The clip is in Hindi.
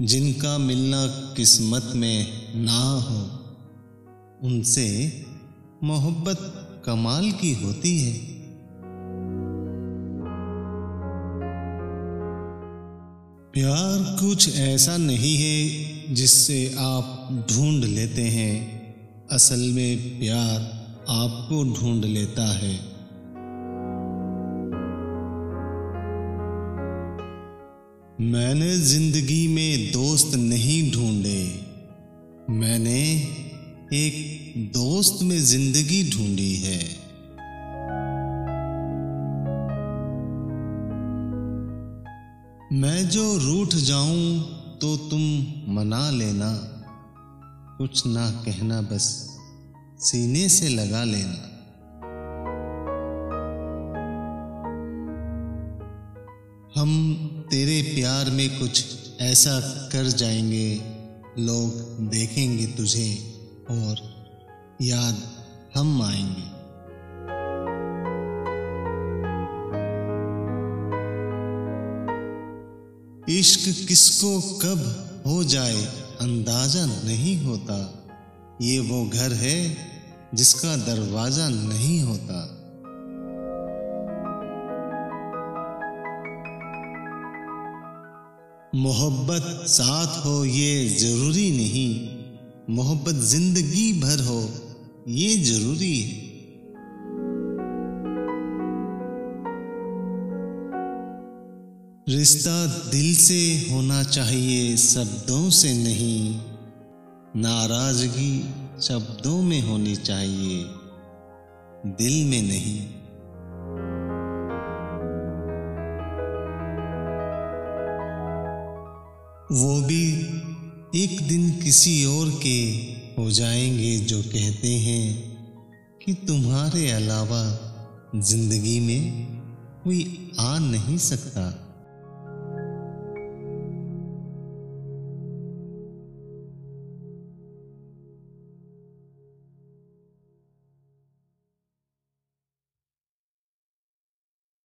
जिनका मिलना किस्मत में ना हो, उनसे मोहब्बत कमाल की होती है। प्यार कुछ ऐसा नहीं है जिससे आप ढूंढ लेते हैं। असल में प्यार आपको ढूंढ लेता है। मैंने ज़िंदगी में दोस्त नहीं ढूंढे। मैंने एक दोस्त में ज़िंदगी ढूंढी है। मैं जो रूठ जाऊँ तो तुम मना लेना। कुछ ना कहना, बस सीने से लगा लेना। हम तेरे प्यार में कुछ ऐसा कर जाएँगे, लोग देखेंगे तुझे और याद हम आएँगे। इश्क किसको कब हो जाए अंदाज़ा नहीं होता। ये वो घर है जिसका दरवाज़ा नहीं होता। मोहब्बत साथ हो ये ज़रूरी नहीं। मोहब्बत ज़िंदगी भर हो ये ज़रूरी है। रिश्ता दिल से होना चाहिए, शब्दों से नहीं। नाराज़गी शब्दों में होनी चाहिए, दिल में नहीं। वो भी एक दिन किसी और के हो जाएँगे जो कहते हैं कि तुम्हारे अलावा ज़िंदगी में कोई आ नहीं सकता।